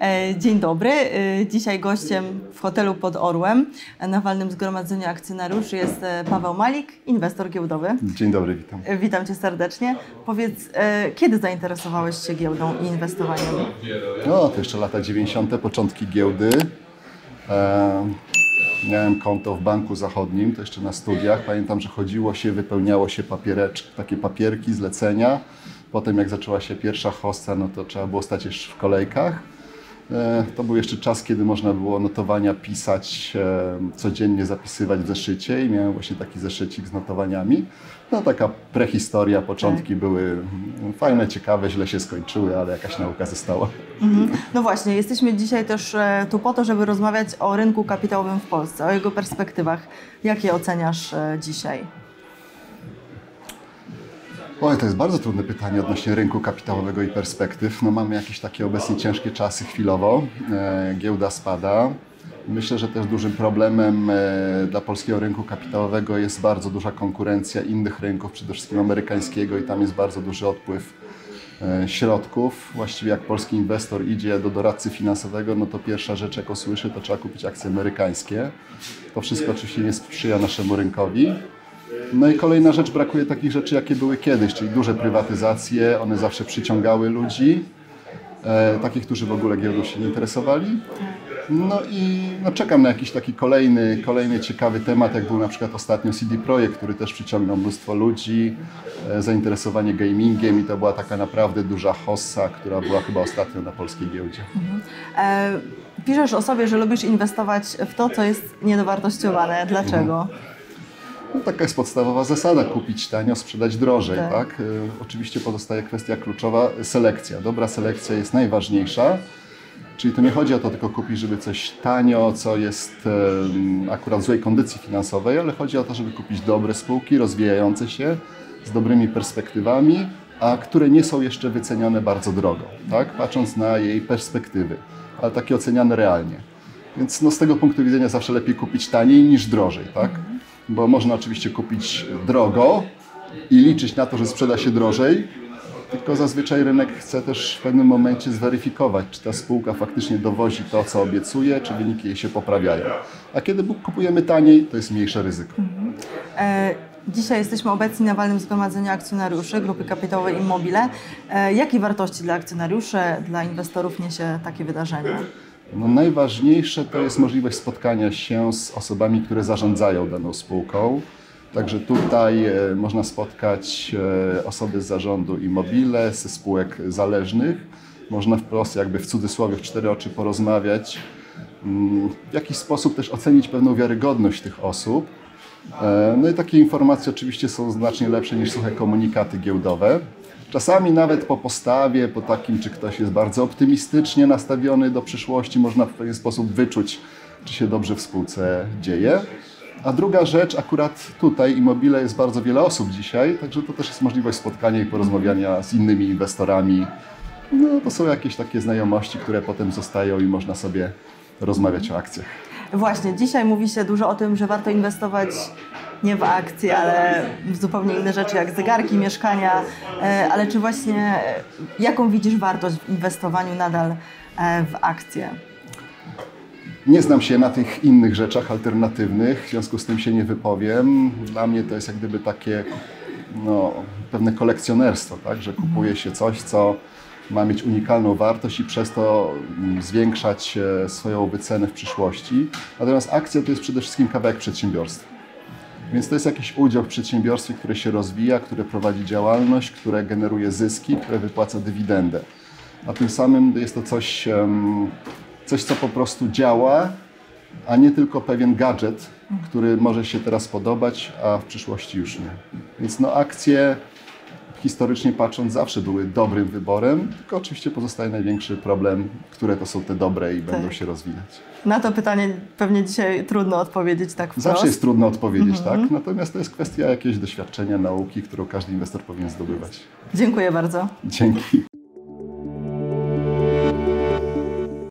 E, dzień dobry. E, dzisiaj gościem w hotelu pod Orłem na walnym zgromadzeniu akcjonariuszy jest e, Paweł Malik, inwestor giełdowy. Dzień dobry, witam. Witam Cię serdecznie. Powiedz, kiedy zainteresowałeś się giełdą i inwestowaniem? No, to jeszcze lata 90., początki giełdy. E, miałem konto w Banku Zachodnim, to jeszcze na studiach. Pamiętam, że chodziło się, wypełniało się papiereczki, takie papierki, zlecenia. Potem jak zaczęła się pierwsza hosta, no to trzeba było stać jeszcze w kolejkach. E, to był jeszcze czas, kiedy można było notowania pisać, e, codziennie zapisywać w zeszycie i miałem właśnie taki zeszycik z notowaniami. No taka prehistoria, początki tak. były fajne, ciekawe, źle się skończyły, ale jakaś nauka została. Mhm. No właśnie, jesteśmy dzisiaj też e, tu po to, żeby rozmawiać o rynku kapitałowym w Polsce, o jego perspektywach. Jakie oceniasz dzisiaj? Oj, to jest bardzo trudne pytanie odnośnie rynku kapitałowego i perspektyw. No mamy jakieś takie obecnie ciężkie czasy chwilowo. E, giełda spada. Myślę, że też dużym problemem e, dla polskiego rynku kapitałowego jest bardzo duża konkurencja innych rynków, przede wszystkim amerykańskiego i tam jest bardzo duży odpływ e, środków. Właściwie jak polski inwestor idzie do doradcy finansowego, no to pierwsza rzecz, jaką słyszy, to trzeba kupić akcje amerykańskie. To wszystko oczywiście nie sprzyja naszemu rynkowi. No i kolejna rzecz, brakuje takich rzeczy, jakie były kiedyś, czyli duże prywatyzacje, one zawsze przyciągały ludzi, e, takich, którzy w ogóle giełdą się nie interesowali. No i no, czekam na jakiś taki kolejny, kolejny ciekawy temat, jak był na przykład ostatnio CD Projekt, który też przyciągnął mnóstwo ludzi, e, zainteresowanie gamingiem i to była taka naprawdę duża hossa, która była chyba ostatnio na polskiej giełdzie. Mhm. E, piszesz o sobie, że lubisz inwestować w to, co jest niedowartościowane. Dlaczego? Mhm. No, taka jest podstawowa zasada, kupić tanio, sprzedać drożej. Tak. tak? Y, oczywiście pozostaje kwestia kluczowa, selekcja. Dobra selekcja jest najważniejsza. Czyli to nie chodzi o to tylko kupić, żeby coś tanio, co jest akurat w złej kondycji finansowej, ale chodzi o to, żeby kupić dobre spółki, rozwijające się, z dobrymi perspektywami, a które nie są jeszcze wycenione bardzo drogo, tak? patrząc na jej perspektywy, ale takie oceniane realnie. Więc no, z tego punktu widzenia zawsze lepiej kupić taniej niż drożej. Tak? Bo można oczywiście kupić drogo i liczyć na to, że sprzeda się drożej, tylko zazwyczaj rynek chce też w pewnym momencie zweryfikować, czy ta spółka faktycznie dowozi to, co obiecuje, czy wyniki jej się poprawiają. A kiedy kupujemy taniej, to jest mniejsze ryzyko. Mhm. E, dzisiaj jesteśmy obecni na walnym zgromadzeniu akcjonariuszy Grupy Kapitałowej Immobile. E, jakie wartości dla akcjonariuszy, dla inwestorów niesie takie wydarzenie? No najważniejsze to jest możliwość spotkania się z osobami, które zarządzają daną spółką. Także tutaj e, można spotkać e, osoby z zarządu Immobile, ze spółek zależnych. Można wprost, jakby w cudzysłowie, w cztery oczy porozmawiać. Mm, w jakiś sposób też ocenić pewną wiarygodność tych osób. E, no i takie informacje oczywiście są znacznie lepsze niż suche komunikaty giełdowe. Czasami nawet po postawie, po takim, czy ktoś jest bardzo optymistycznie nastawiony do przyszłości, można w pewien sposób wyczuć, czy się dobrze w spółce dzieje. A druga rzecz, akurat tutaj Immobile jest bardzo wiele osób dzisiaj, także to też jest możliwość spotkania i porozmawiania z innymi inwestorami. No, to są jakieś takie znajomości, które potem zostają i można sobie rozmawiać o akcjach. Właśnie, dzisiaj mówi się dużo o tym, że warto inwestować nie w akcje, ale w zupełnie inne rzeczy, jak zegarki, mieszkania. E, ale czy właśnie, e, jaką widzisz wartość w inwestowaniu nadal e, w akcje? Nie znam się na tych innych rzeczach alternatywnych, w związku z tym się nie wypowiem. Dla mnie to jest jak gdyby takie no, pewne kolekcjonerstwo, tak? że kupuje się coś, co ma mieć unikalną wartość i przez to mm, zwiększać swoją wycenę w przyszłości. Natomiast akcja to jest przede wszystkim kawałek przedsiębiorstwa. Więc to jest jakiś udział w przedsiębiorstwie, które się rozwija, które prowadzi działalność, które generuje zyski, które wypłaca dywidendę. A tym samym jest to coś, coś co po prostu działa, a nie tylko pewien gadżet, który może się teraz podobać, a w przyszłości już nie. Więc no akcje historycznie patrząc zawsze były dobrym wyborem, tylko oczywiście pozostaje największy problem, które to są te dobre i tak. będą się rozwijać. Na to pytanie pewnie dzisiaj trudno odpowiedzieć tak wprost. Zawsze jest trudno odpowiedzieć, mhm. tak? Natomiast to jest kwestia jakiegoś doświadczenia, nauki, którą każdy inwestor powinien zdobywać. Dziękuję bardzo. Dzięki.